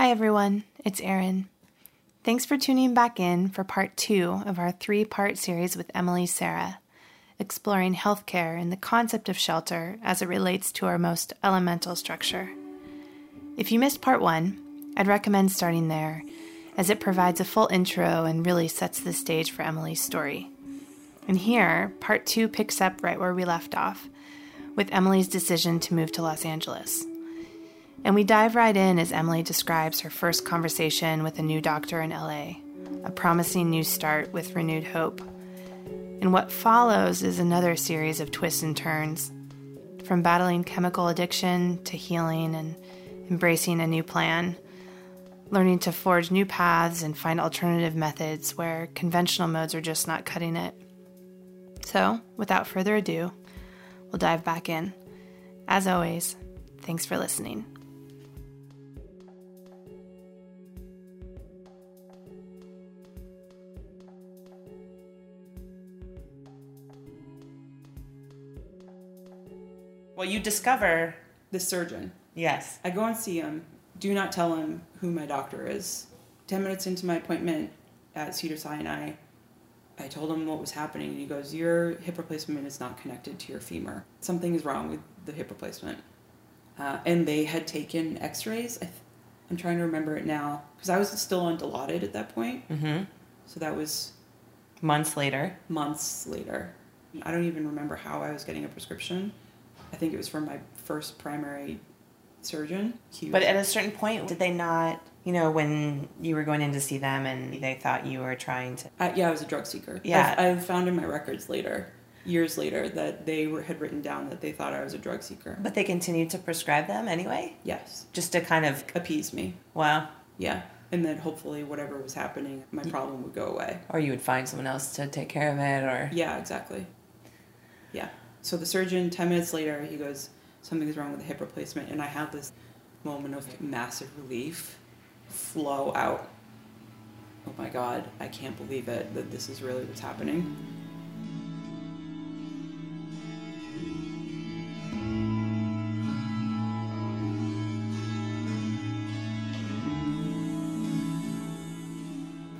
Hi, everyone. It's Erin. Thanks for tuning back in for part two of our three part series with Emily Sarah, exploring healthcare and the concept of shelter as it relates to our most elemental structure. If you missed part one, I'd recommend starting there, as it provides a full intro and really sets the stage for Emily's story. And here, part two picks up right where we left off, with Emily's decision to move to Los Angeles. And we dive right in as Emily describes her first conversation with a new doctor in LA, a promising new start with renewed hope. And what follows is another series of twists and turns, from battling chemical addiction to healing and embracing a new plan, learning to forge new paths and find alternative methods where conventional modes are just not cutting it. So, without further ado, we'll dive back in. As always, thanks for listening. Well, you discover. the surgeon. Yes. I go and see him. Do not tell him who my doctor is. Ten minutes into my appointment at Cedar Sinai, I told him what was happening, and he goes, "Your hip replacement is not connected to your femur. Something is wrong with the hip replacement." Uh, and they had taken X-rays. I th- I'm trying to remember it now because I was still on Dilaudid at that point. Mm-hmm. So that was Months later. months later. I don't even remember how I was getting a prescription. I think it was from my first primary surgeon. But at a certain point, did they not, you know, when you were going in to see them and they thought you were trying to. I, yeah, I was a drug seeker. Yeah. I, I found in my records later, years later, that they were, had written down that they thought I was a drug seeker. But they continued to prescribe them anyway? Yes, Just to kind of. appease me. Wow. Yeah, and then hopefully whatever was happening, my problem would go away. Or you would find someone else to take care of it, or. Yeah, exactly. Yeah. So the surgeon, ten minutes later, he goes, "Something's wrong with the hip replacement," and I had this moment of massive relief flow out. Oh my God, I can't believe it that this is really what's happening.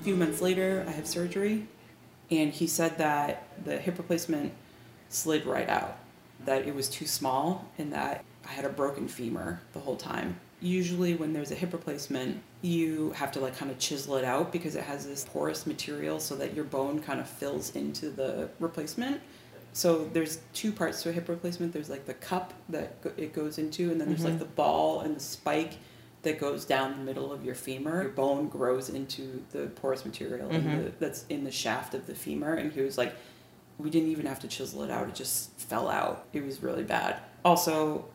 A few months later, I have surgery, and he said that the hip replacement slid right out, that it was too small, and that I had a broken femur the whole time. Usually, when there's a hip replacement, you have to like kind of chisel it out because it has this porous material so that your bone kind of fills into the replacement. So there's two parts to a hip replacement. There's like the cup that it goes into, and then there's like mm-hmm. the ball and the spike that goes down the middle of your femur. Your bone grows into the porous material in mm-hmm. the, that's in the shaft of the femur. And he was like, we didn't even have to chisel it out; it just fell out. It was really bad. Also,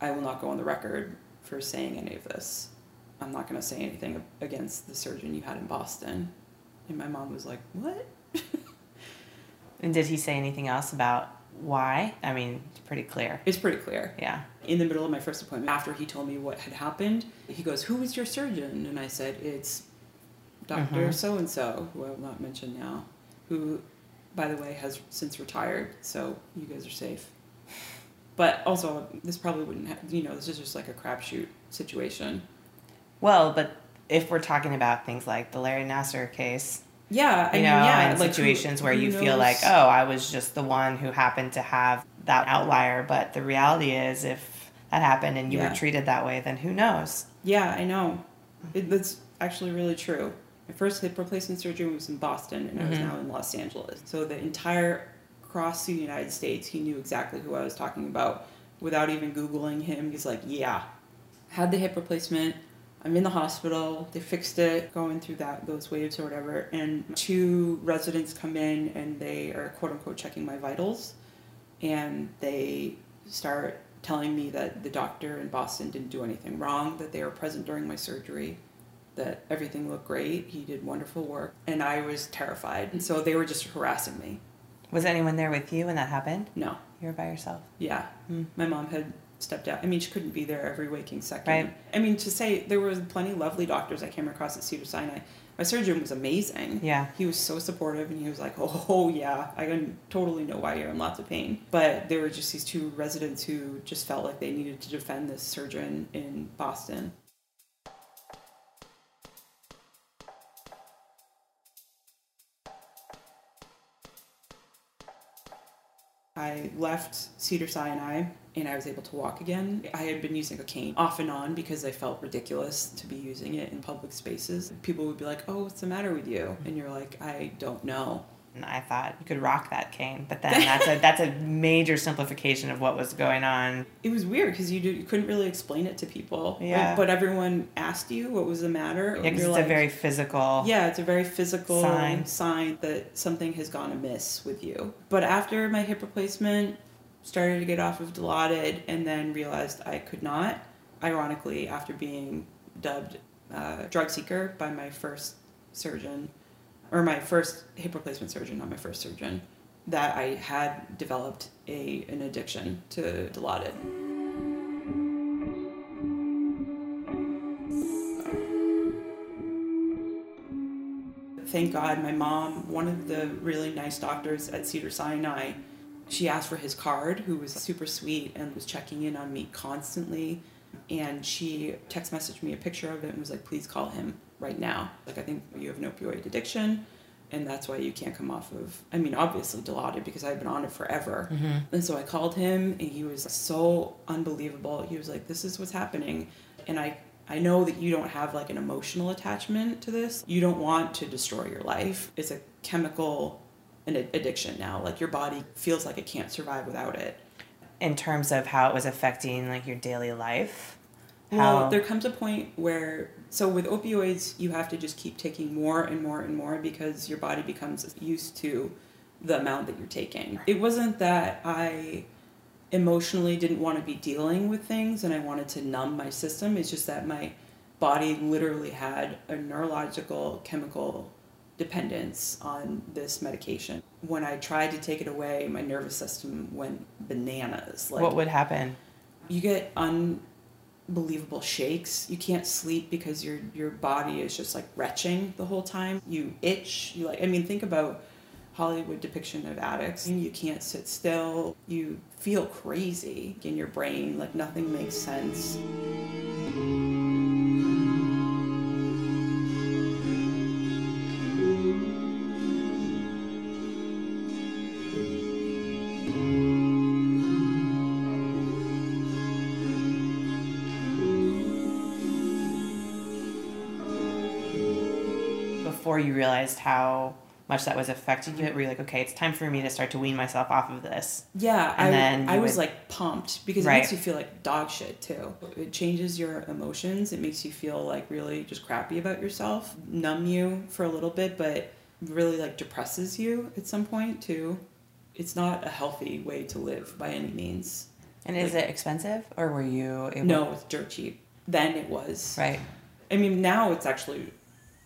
I will not go on the record for saying any of this. I'm not going to say anything against the surgeon you had in Boston. And my mom was like, "What?" And did he say anything else about why? I mean, it's pretty clear. It's pretty clear. Yeah. in the middle of my first appointment, after he told me what had happened, he goes, Who is your surgeon? And I said, It's doctor Mhm. so and so, who I will not mention now, who, by the way, has since retired, so you guys are safe. But also, this probably wouldn't have, you know, this is just like a crapshoot situation. Well, but if we're talking about things like the Larry Nassar case, Yeah, I you mean, know, yeah, in like who- situations where who you feel knows? like, oh, I was just the one who happened to have that outlier. But the reality is, if that happened and you Yeah. were treated that way, then who knows? Yeah, I know. It, that's actually really true. My first hip replacement surgery was in Boston, and I was Mhm. now in Los Angeles. So the entire across the United States, he knew exactly who I was talking about without even Googling him. He's like, "Yeah, had the hip replacement. I'm in the hospital. They fixed it, going through that those waves or whatever." And two residents come in, and they are quote unquote checking my vitals, and they start telling me that the doctor in Boston didn't do anything wrong, that they were present during my surgery, that everything looked great, he did wonderful work, and I was terrified. And so they were just harassing me. Was anyone there with you when that happened? No, You were by yourself. yeah. Mm. My mom had stepped out. I mean, she couldn't be there every waking second. Right. I mean, to say there was plenty of lovely doctors I came across at Cedar Sinai. My surgeon was amazing. Yeah. He was so supportive and he was like, oh, yeah, I can totally know why you're in lots of pain. But there were just these two residents who just felt like they needed to defend this surgeon in Boston. I left Cedar Sinai and I was able to walk again. I had been using a cane off and on because I felt ridiculous to be using it in public spaces. People would be like, "Oh, what's the matter with you?" And you're like, "I don't know." And I thought you could rock that cane, but then that's a that's a major simplification of what was going on. It was weird because you, do, you couldn't really explain it to people. Yeah. But everyone asked you what was the matter. Yeah, it's a very physical. Yeah, it's a very physical Sign. sign. that something has gone amiss with you. But after my hip replacement, started to get off of Dilaudid and then realized I could not. Ironically, after being dubbed uh, drug seeker by my first surgeon, or my first hip replacement surgeon, not my first surgeon, that I had developed a an addiction to Dilaudid. thank God my mom, one of the really nice doctors at Cedar Sinai, she asked for his card, who was super sweet and was checking in on me constantly. And she text messaged me a picture of it and was like, please call him right now. Like, I think you have an opioid addiction and that's why you can't come off of, I mean, obviously Dilaudid because I've been on it forever. Mm-hmm. And so I called him and he was so unbelievable. He was like, this is what's happening. And I I know that you don't have like an emotional attachment to this. You don't want to destroy your life. It's a chemical an addiction now. Like your body feels like it can't survive without it. In terms of how it was affecting like your daily life. Well, How- there comes a point where so with opioids you have to just keep taking more and more and more because your body becomes used to the amount that you're taking. It wasn't that I emotionally didn't want to be dealing with things and I wanted to numb my system. It's just that my body literally had a neurological chemical dependence on this medication. When I tried to take it away, my nervous system went bananas. Like what would happen? you get unbelievable shakes. You can't sleep because your your body is just like retching the whole time. You itch. You like I mean think about Hollywood depiction of addicts. You can't sit still. You feel crazy in your brain like nothing makes sense. Before you realized how much that was affecting you, were you like, okay, it's time for me to start to wean myself off of this? Yeah, And I, then I was would- like pumped because Right. it makes you feel like dog shit too. It changes your emotions. It makes you feel like really just crappy about yourself, numb you for a little bit, but really like depresses you at some point too. It's not a healthy way to live by any means. And is it expensive, or were you able? No, it's dirt cheap. Then it was. Right. I mean, now it's actually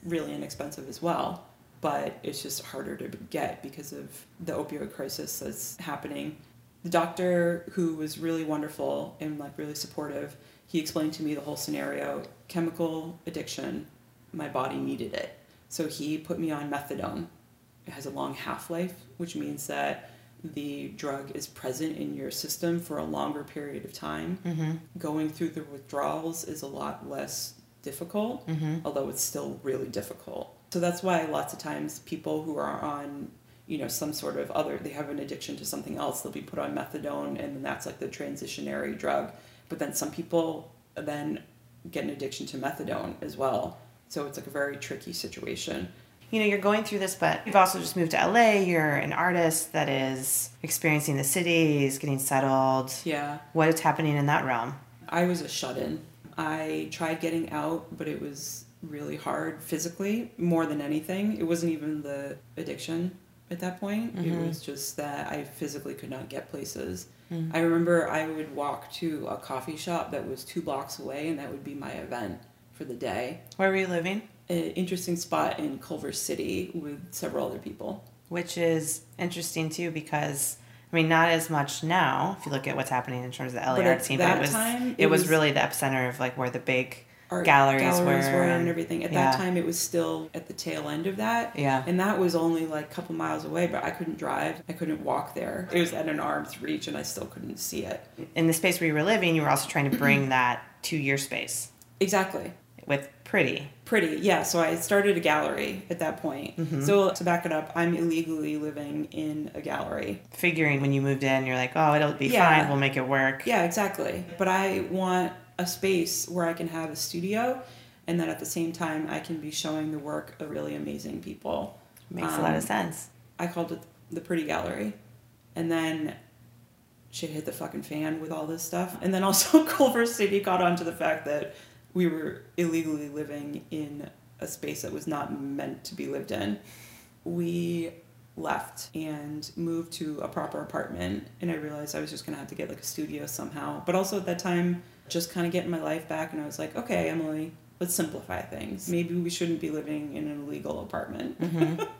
really inexpensive as well, but it's just harder to get because of the opioid crisis that's happening. The doctor, who was really wonderful and like really supportive, he explained to me the whole scenario. Chemical addiction, my body needed it, so he put me on methadone. It has a long half life, which means that the drug is present in your system for a longer period of time Mm-hmm. going through the withdrawals is a lot less difficult, Mm-hmm. although it's still really difficult. So that's why lots of times people who are on, you know, some sort of other, they have an addiction to something else, they'll be put on methadone and then that's like the transitionary drug. But then some people then get an addiction to methadone as well. So it's like a very tricky situation. You know, you're going through this, but you've also just moved to LA. You're an artist that is experiencing the cities, getting settled. Yeah. What is happening in that realm? I was a shut in. I tried getting out, but it was really hard physically more than anything. It wasn't even the addiction at that point, it mm-hmm. was just that I physically could not get places. Mm-hmm. I remember I would walk to a coffee shop that was two blocks away, and that would be my event for the day. Where were you living? An interesting spot in Culver City with several other people. Which is interesting too, because I mean, not as much now. If you look at what's happening in terms of the LA But art scene, but it was time, it, it was, was- really the epicenter of like where the big Art galleries, were and, and- everything. At yeah. that time, it was still at the tail end of that. Yeah. And that was only like a couple miles away, but I couldn't drive. I couldn't walk there. It was at an arm's reach, and I still couldn't see it. in the space where you were living. You were also trying to bring that to your space. Exactly. with pretty. Pretty, yeah. So I started a gallery at that point. Mm-hmm. So to back it up, I'm illegally living in a gallery. Figuring when you moved in, you're like, oh, it'll be Yeah. fine. We'll make it work. Yeah, exactly. But I want a space where I can have a studio and then at the same time I can be showing the work of really amazing people. Makes a lot of Um, sense. I called it the Pretty Gallery. And then shit hit the fucking fan with all this stuff. And then also Culver City got onto the fact that we were illegally living in a space that was not meant to be lived in. We left and moved to a proper apartment and I realized I was just gonna have to get like a studio somehow. But also at that time, just kind of getting my life back and I was like, okay, Emily, let's simplify things. Maybe we shouldn't be living in an illegal apartment. Mm-hmm.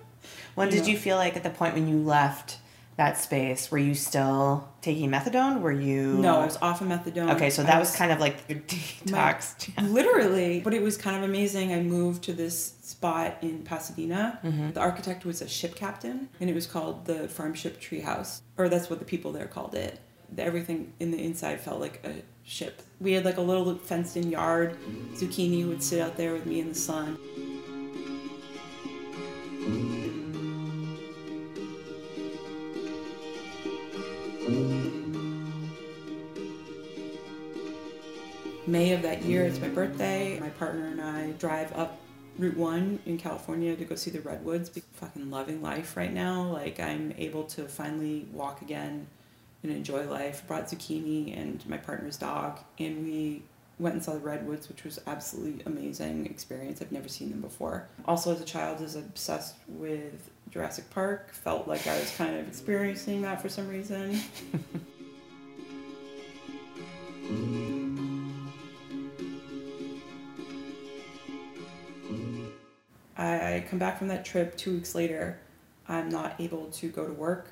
When you did know. you feel like at the point when you left that space, were you still taking methadone? Were you No, I was off of methadone. Okay, so that was kind of like your My- detox. Literally, but it was kind of amazing. I moved to this spot in Pasadena. Mm-hmm. The architect was a ship captain, and it was called the Farm Ship Treehouse, or that's what the people there called it. Everything in the inside felt like a ship. We had like a little fenced-in yard. Zucchini would sit out there with me in the sun. May of that year, it's my birthday. My partner and I drive up Route 1 in California to go see the redwoods. Fucking loving life right now. Like, I'm able to finally walk again and enjoy life. Brought zucchini and my partner's dog, and we went and saw the redwoods, which was absolutely amazing experience. I've never seen them before. Also, as a child, was obsessed with Jurassic Park. Felt like I was kind of experiencing that for some reason. I, I come back from that trip two weeks later. I'm not able to go to work,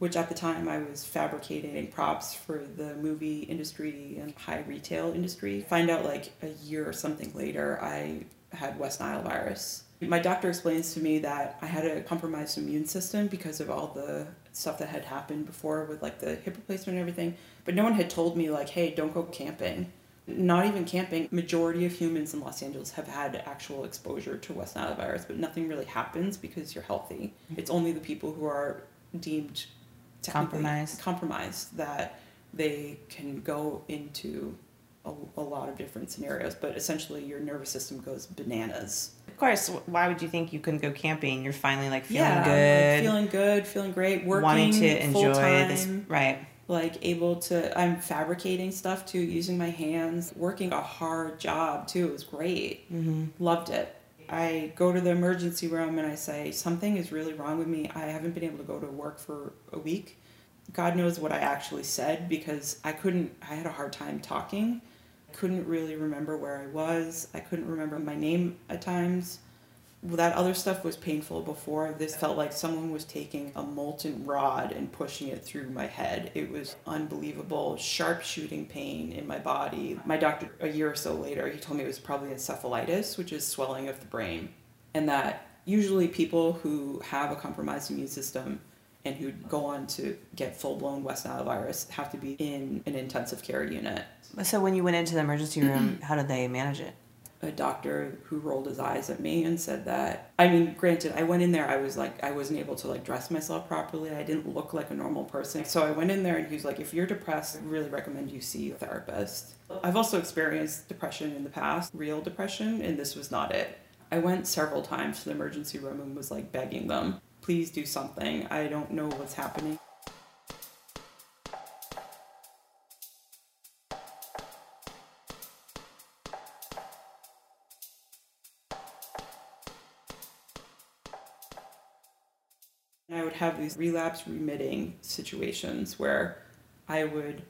which at the time I was fabricating props for the movie industry and high retail industry. Find out like a year or something later, I had West Nile virus. My doctor explains to me that I had a compromised immune system because of all the stuff that had happened before with like the hip replacement and everything. But no one had told me like, hey, don't go camping. Not even camping. Majority of humans in Los Angeles have had actual exposure to West Nile virus, but nothing really happens because you're healthy. Mm-hmm. It's only the people who are deemed Compromised. compromised that they can go into a, a lot of different scenarios. But essentially, your nervous system goes bananas. Of course, why would you think you couldn't go camping? You're finally like feeling yeah, good, like, feeling good, feeling great, working wanting to enjoy full-time, this. Right. like able to i'm fabricating stuff too using my hands working a hard job too it was great Mm-hmm. loved it i go to the emergency room and i say something is really wrong with me. I haven't been able to go to work for a week. God knows what i actually said because i couldn't i had a hard time talking. Couldn't really remember where i was. I couldn't remember my name at times that other stuff was painful before. This felt like someone was taking a molten rod and pushing it through my head. It was unbelievable, sharp shooting pain in my body. My doctor, a year or so later, he told me it was probably encephalitis, which is swelling of the brain. And that usually people who have a compromised immune system and who go on to get full blown West Nile virus have to be in an intensive care unit. So when you went into the emergency room, how did they manage it? A doctor who rolled his eyes at me and said that I mean granted I went in there I was like I wasn't able to like dress myself properly. I didn't look like a normal person. So I went in there and he was like if you're depressed I really recommend you see a therapist. I've also experienced depression in the past real depression and this was not it. I went several times to the emergency room and was like begging them please do something. I don't know what's happening have these relapse remitting situations where I would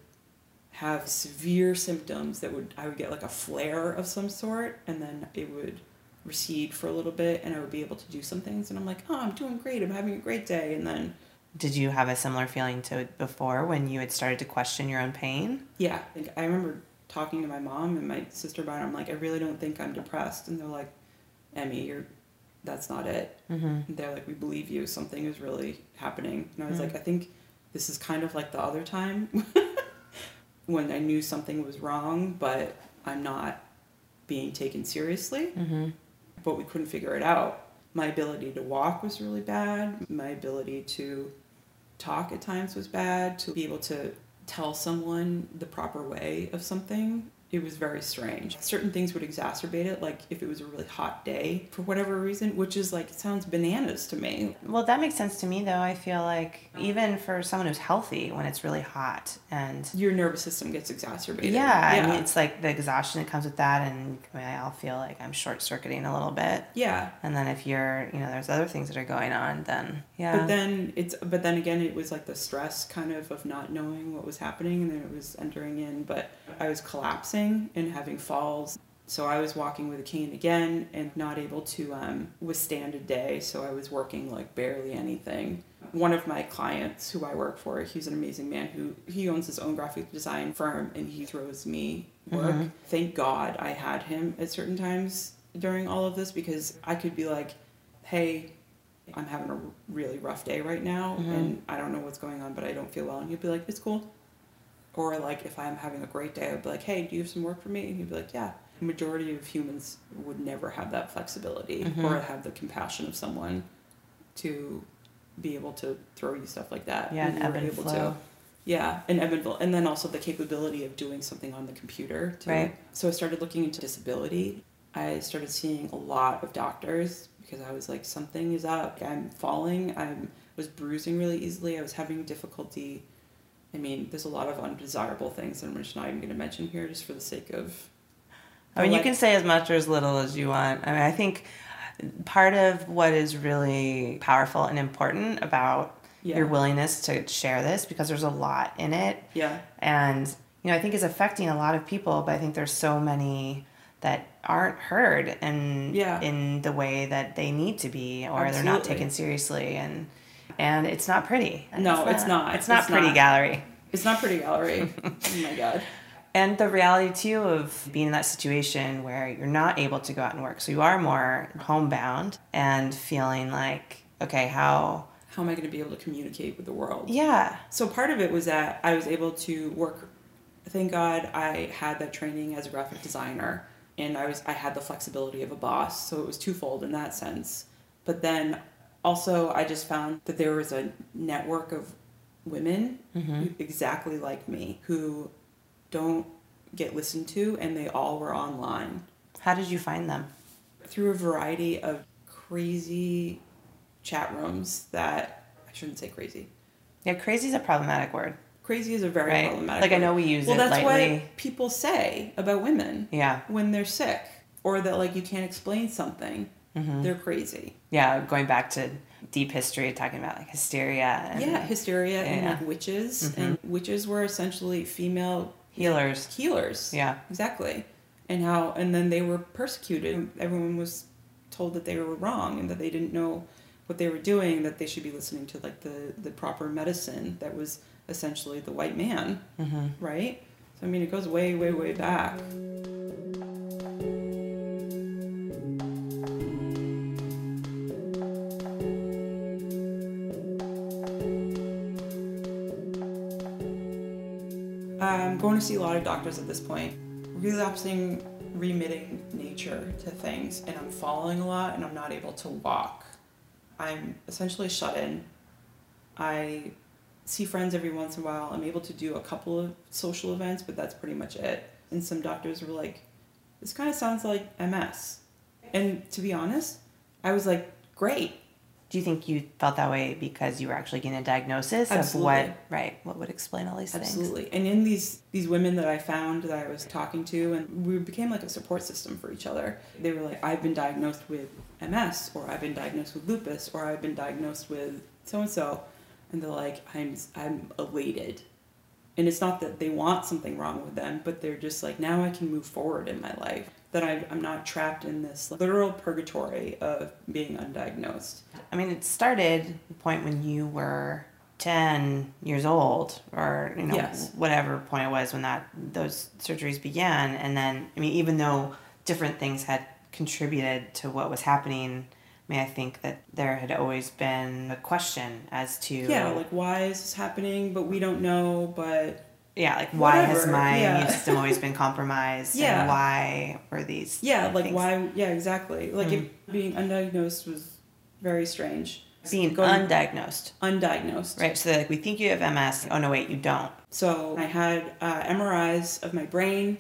have severe symptoms that would I would get like a flare of some sort and then it would recede for a little bit and I would be able to do some things and I'm like, "Oh, I'm doing great. I'm having a great day." And then Did you have a similar feeling to before when you had started to question your own pain? yeah, like I remember talking to my mom and my sister about it. I'm like, "I really don't think I'm depressed." And they're like, "Emmy, you're that's not it." Mm-hmm. they're like, we believe you. Something is really happening. And I was Mm. like, I think this is kind of like the other time when I knew something was wrong, but I'm not being taken seriously, but we couldn't figure it out. My ability to walk was really bad. My ability to talk at times was bad. To be able to tell someone the proper way of something it was very strange. Certain things would exacerbate it, like if it was a really hot day for whatever reason, which is like, it sounds bananas to me. Well, that makes sense to me though. I feel like even for someone who's healthy, when it's really hot and your nervous system gets exacerbated. Yeah, yeah. I mean, it's like the exhaustion that comes with that, and I'll feel like I'm short circuiting a little bit. Yeah. And then if you're, you know, there's other things that are going on, then yeah. But then it's, but then again, it was like the stress kind of of not knowing what was happening, and then it was entering in. But I was collapsing and having falls. So I was walking with a cane again and not able to um, withstand a day. So I was working like barely anything. One of my clients who I work for, he's an amazing man who he owns his own graphic design firm and he throws me work. Mm-hmm. Thank God I had him at certain times during all of this because I could be like, hey, I'm having a really rough day right now mm-hmm. and I don't know what's going on, but I don't feel well. And he'd be like, it's cool. Or like if I'm having a great day, I'd be like, hey, do you have some work for me? And he'd be like, yeah. The majority of humans would never have that flexibility mm-hmm. or have the compassion of someone to be able to throw you stuff like that. Yeah, and ebb and able flow. To. Yeah, and ebb and flow. And then also the capability of doing something on the computer. Too. Right. So I started looking into disability. I started seeing a lot of doctors because I was like, something is up. I'm falling. I was bruising really easily. I was having difficulty I mean, there's a lot of undesirable things that I'm just not even going to mention here, just for the sake of. I mean, you can say as much or as little as you want. I mean, I think part of what is really powerful and important about yeah. your willingness to share this, because there's a lot in it. Yeah. And, you know, I think it's affecting a lot of people, but I think there's so many that aren't heard and yeah. in the way that they need to be or Absolutely. they're not taken seriously and and it's not pretty. No, it's not. It's not, it's not pretty not. gallery. It's not pretty gallery. oh my god. And the reality too of being in that situation where you're not able to go out and work, so you are more homebound and feeling like, okay, how how am I going to be able to communicate with the world? Yeah. So part of it was that I was able to work. Thank God I had that training as a graphic designer, and I was I had the flexibility of a boss, so it was twofold in that sense. But then also i just found that there was a network of women mm-hmm. exactly like me who don't get listened to and they all were online how did you find them through a variety of crazy chat rooms that i shouldn't say crazy yeah crazy is a problematic word crazy is a very right? problematic like word. i know we use well, it Well, that's lightly. what people say about women yeah when they're sick or that like you can't explain something Mm-hmm. They're crazy. Yeah, going back to deep history, talking about like hysteria. And, yeah, hysteria yeah. and like witches, mm-hmm. and witches were essentially female healers. Healers. Yeah, exactly. And how, and then they were persecuted. Everyone was told that they were wrong and that they didn't know what they were doing. That they should be listening to like the the proper medicine that was essentially the white man, mm-hmm. right? So I mean, it goes way, way, way back. Doctors at this point. Relapsing, remitting nature to things, and I'm falling a lot and I'm not able to walk. I'm essentially shut in. I see friends every once in a while. I'm able to do a couple of social events, but that's pretty much it. And some doctors were like, this kind of sounds like MS. And to be honest, I was like, great do you think you felt that way because you were actually getting a diagnosis Absolutely. of what right what would explain all these Absolutely. things Absolutely. And in these these women that I found that I was talking to and we became like a support system for each other. They were like I've been diagnosed with MS or I've been diagnosed with lupus or I've been diagnosed with so and so and they're like I'm I'm elated. And it's not that they want something wrong with them, but they're just like now I can move forward in my life that I, am not trapped in this literal purgatory of being undiagnosed. I mean, it started the point when you were 10 years old or you know yes. whatever point it was when that those surgeries began and then i mean even though different things had contributed to what was happening I mean, I think that there had always been a question as to yeah, like why is this happening? But we don't know. But Yeah, like why Whatever. has my yeah. immune system always been compromised? yeah. And why were these? Yeah, like things? why? Yeah, exactly. Like mm. being undiagnosed was very strange. Being Going, undiagnosed. Undiagnosed. Right. So like we think you have MS. Oh no, wait, you don't. So I had uh, MRIs of my brain.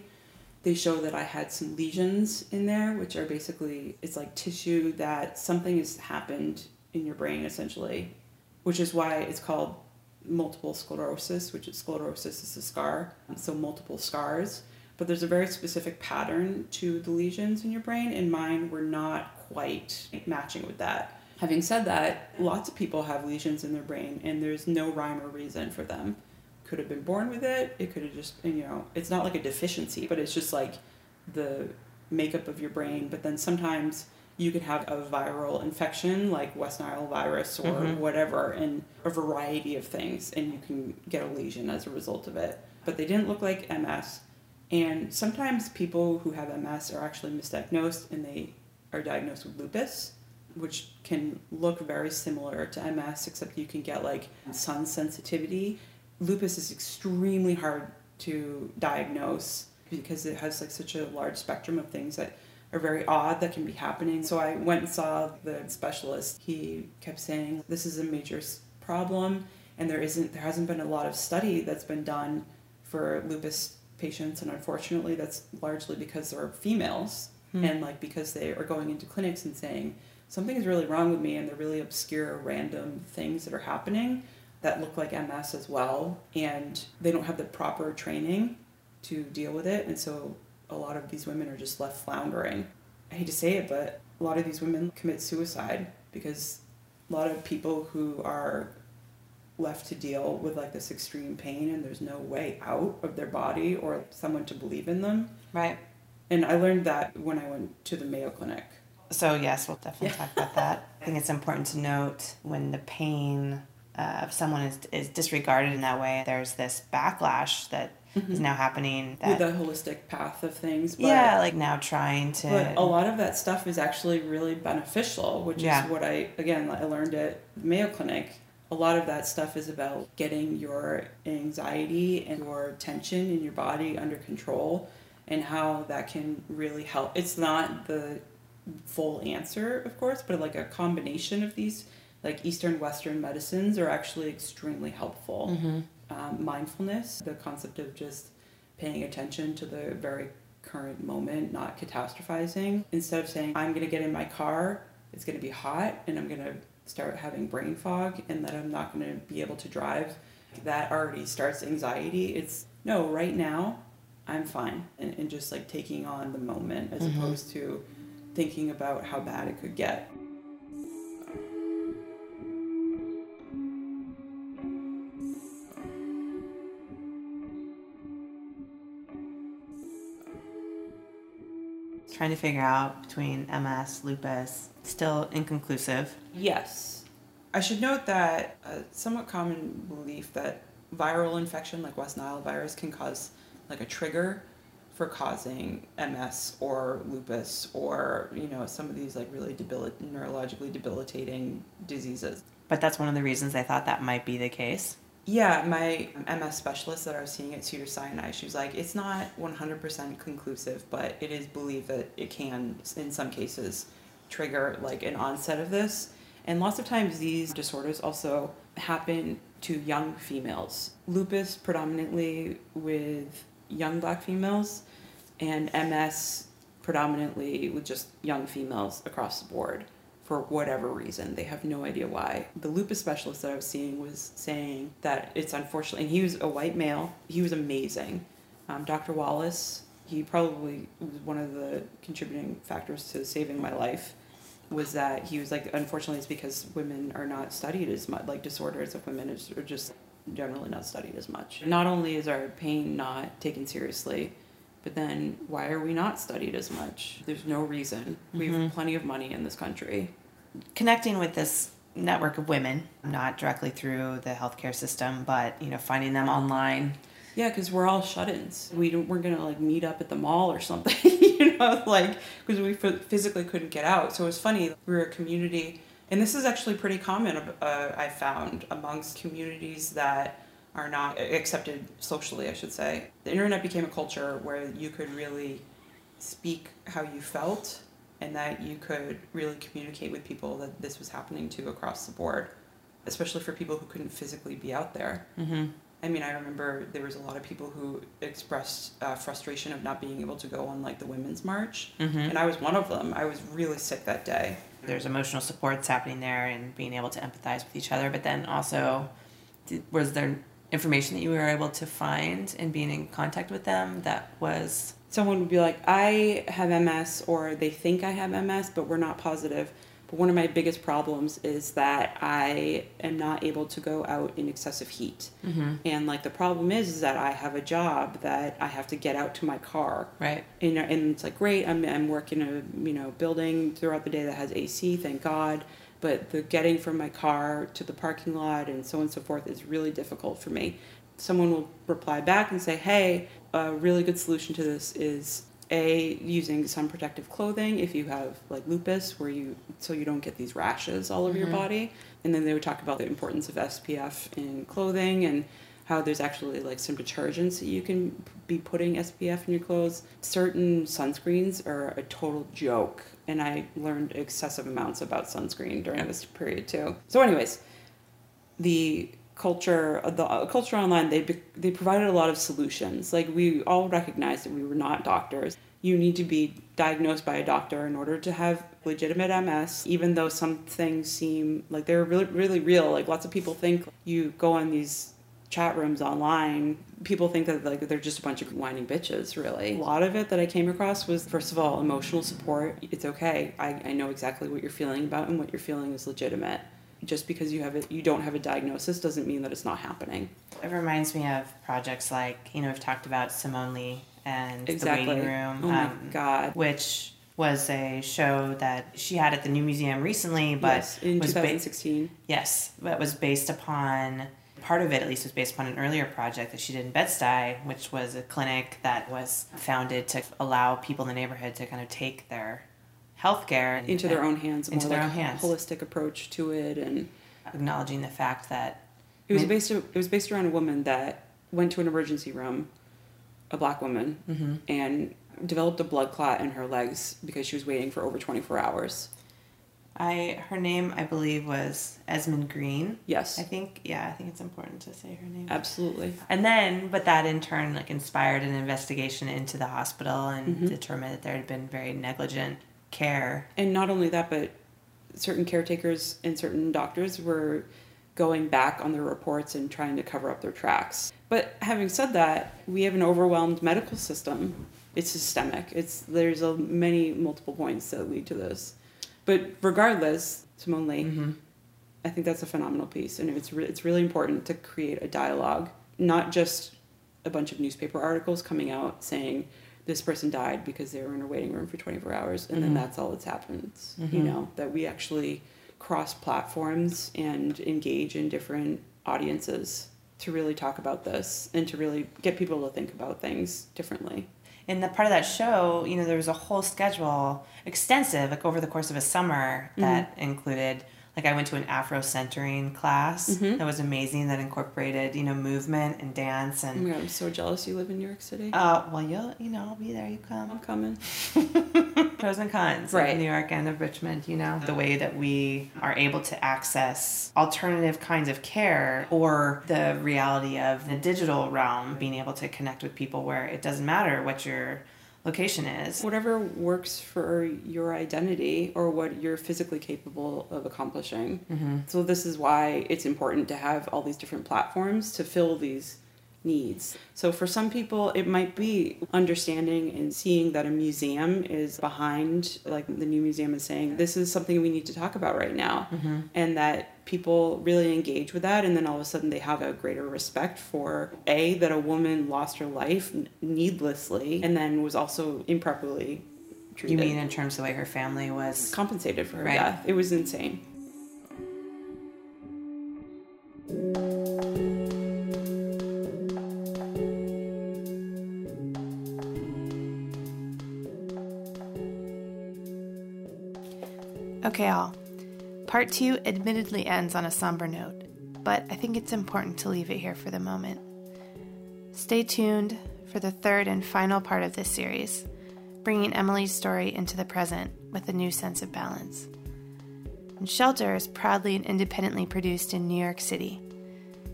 They show that I had some lesions in there, which are basically it's like tissue that something has happened in your brain essentially, which is why it's called multiple sclerosis, which is sclerosis is a scar, so multiple scars. But there's a very specific pattern to the lesions in your brain, and mine were not quite matching with that. Having said that, lots of people have lesions in their brain, and there's no rhyme or reason for them. Could have been born with it. It could have just, you know, it's not like a deficiency, but it's just like the makeup of your brain. But then sometimes you could have a viral infection like West Nile virus or mm-hmm. whatever, and a variety of things, and you can get a lesion as a result of it. But they didn't look like MS. And sometimes people who have MS are actually misdiagnosed and they are diagnosed with lupus, which can look very similar to MS, except you can get like sun sensitivity. Lupus is extremely hard to diagnose because it has like such a large spectrum of things that are very odd that can be happening. So I went and saw the specialist. He kept saying this is a major problem and there isn't there hasn't been a lot of study that's been done for lupus patients and unfortunately that's largely because they're females hmm. and like because they are going into clinics and saying something is really wrong with me and they're really obscure random things that are happening that look like MS as well and they don't have the proper training to deal with it and so a lot of these women are just left floundering. I hate to say it, but a lot of these women commit suicide because a lot of people who are left to deal with like this extreme pain and there's no way out of their body or someone to believe in them. Right. And I learned that when I went to the Mayo Clinic. So, yes, we'll definitely yeah. talk about that. I think it's important to note when the pain uh, of someone is, is disregarded in that way, there's this backlash that mm-hmm. is now happening. That, With the holistic path of things. But, yeah, like now trying to. But a lot of that stuff is actually really beneficial, which yeah. is what I, again, I learned at Mayo Clinic. A lot of that stuff is about getting your anxiety and your tension in your body under control and how that can really help. It's not the full answer, of course, but like a combination of these like Eastern Western medicines are actually extremely helpful. Mm-hmm um, mindfulness, the concept of just paying attention to the very current moment, not catastrophizing. Instead of saying, I'm going to get in my car, it's going to be hot, and I'm going to start having brain fog, and that I'm not going to be able to drive, that already starts anxiety. It's no, right now, I'm fine. And, and just like taking on the moment as mm-hmm. opposed to thinking about how bad it could get. Trying to figure out between MS, lupus, still inconclusive. Yes. I should note that a somewhat common belief that viral infection like West Nile virus can cause like a trigger for causing MS or lupus or you know some of these like really debil- neurologically debilitating diseases. But that's one of the reasons I thought that might be the case. Yeah, my MS specialist that I was seeing at Cedar Sinai, she was like, it's not 100% conclusive, but it is believed that it can, in some cases, trigger like an onset of this. And lots of times these disorders also happen to young females. Lupus predominantly with young black females, and MS predominantly with just young females across the board for whatever reason. They have no idea why. The lupus specialist that I was seeing was saying that it's unfortunately, and he was a white male, he was amazing. Um, Dr. Wallace, he probably was one of the contributing factors to saving my life. Was that he was like, unfortunately, it's because women are not studied as much, like disorders of women are just generally not studied as much. Not only is our pain not taken seriously, but then why are we not studied as much? There's no reason. Mm-hmm. We have mm-hmm. plenty of money in this country connecting with this network of women, not directly through the healthcare system, but you know, finding them online. Yeah, because we're all shut-ins. We don't, we're gonna like meet up at the mall or something, you know, like because we physically couldn't get out. So it was funny. We were a community, and this is actually pretty common. Uh, I found amongst communities that are not accepted socially, I should say. The internet became a culture where you could really speak how you felt and that you could really communicate with people that this was happening to across the board, especially for people who couldn't physically be out there. Mm-hmm. I mean, I remember there was a lot of people who expressed uh, frustration of not being able to go on like the Women's March, mm-hmm. and I was one of them. I was really sick that day. There's emotional supports happening there and being able to empathize with each other, but then also, was there information that you were able to find and being in contact with them that was someone would be like i have ms or they think i have ms but we're not positive. But one of my biggest problems is that i am not able to go out in excessive heat. Mm-hmm. and like the problem is, is that i have a job that i have to get out to my car. Right. And, and it's like great I'm, I'm working a you know building throughout the day that has ac thank god. But the getting from my car to the parking lot and so on and so forth is really difficult for me. Someone will reply back and say, hey, a really good solution to this is a using sun protective clothing if you have like lupus where you so you don't get these rashes all over mm-hmm. your body and then they would talk about the importance of spf in clothing and how there's actually like some detergents that you can be putting SPF in your clothes. Certain sunscreens are a total joke, and I learned excessive amounts about sunscreen during this period too. So, anyways, the culture the uh, culture online they they provided a lot of solutions like we all recognized that we were not doctors you need to be diagnosed by a doctor in order to have legitimate ms even though some things seem like they're really really real like lots of people think you go on these chat rooms online, people think that like they're just a bunch of whining bitches, really. A lot of it that I came across was first of all, emotional support. It's okay. I, I know exactly what you're feeling about and what you're feeling is legitimate. Just because you have it you don't have a diagnosis doesn't mean that it's not happening. It reminds me of projects like, you know, we've talked about Simone Leigh and exactly. the waiting room. Oh my um, god. Which was a show that she had at the New Museum recently, but yes, in was 2016. Ba- yes, but was based upon part of it at least was based upon an earlier project that she did in Bed-Stuy, which was a clinic that was founded to allow people in the neighborhood to kind of take their healthcare into their own hands, into their like own hands, holistic approach to it, and acknowledging the fact that it was based it was based around a woman that went to an emergency room, a black woman, mm-hmm. and developed a blood clot in her legs because she was waiting for over 24 hours I her name I believe was Esmin Green. Yes. I think yeah, I think it's important to say her name. Absolutely. And then but that in turn like inspired an investigation into the hospital and mm-hmm. determined that there had been very negligent care. And not only that but certain caretakers and certain doctors were going back on their reports and trying to cover up their tracks. But having said that, we have an overwhelmed medical system. It's systemic. It's there's a, many multiple points that lead to this. But regardless, Simone Leigh, mm-hmm. I think that's a phenomenal piece, and it's re- it's really important to create a dialogue, not just a bunch of newspaper articles coming out saying this person died because they were in a waiting room for 24 hours, and mm-hmm. then that's all that's happened. Mm-hmm. You know that we actually cross platforms and engage in different audiences to really talk about this and to really get people to think about things differently in the part of that show, you know, there was a whole schedule, extensive, like over the course of a summer, that mm-hmm. included like I went to an Afro centering class mm-hmm. that was amazing that incorporated you know movement and dance and. Oh God, I'm so jealous you live in New York City. Uh, well, you'll you know I'll be there. You come. I'm coming. Pros and cons right. of New York and of Richmond. You know the way that we are able to access alternative kinds of care or the reality of the digital realm, being able to connect with people where it doesn't matter what your location is. Whatever works for your identity or what you're physically capable of accomplishing. Mm-hmm. So, this is why it's important to have all these different platforms to fill these needs. So for some people, it might be understanding and seeing that a museum is behind, like the new museum is saying, this is something we need to talk about right now. Mm-hmm. And that people really engage with that. And then all of a sudden they have a greater respect for A, that a woman lost her life needlessly and then was also improperly treated. You mean in terms of the way her family was compensated for her right. death? It was insane. Okay, all. Part two admittedly ends on a somber note. but I think it's important to leave it here for the moment. Stay tuned for the third and final part of this series, bringing Emily's story into the present with a new sense of balance. And Shelter is proudly and independently produced in New York City.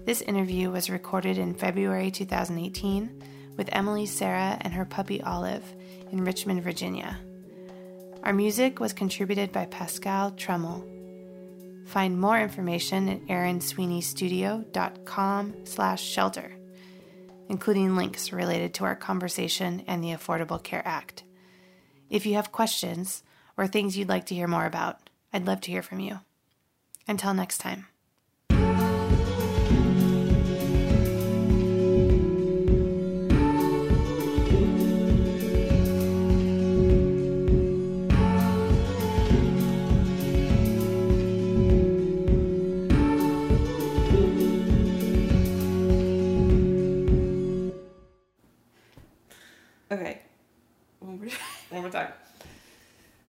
This interview was recorded in February 2018 with Emily Sarah and her puppy Olive in Richmond, Virginia. Our music was contributed by Pascal Tremmel. Find more information at erinsweeneystudio.com slash shelter, including links related to our conversation and the Affordable Care Act. If you have questions or things you'd like to hear more about, I'd love to hear from you. Until next time. Okay. One more time.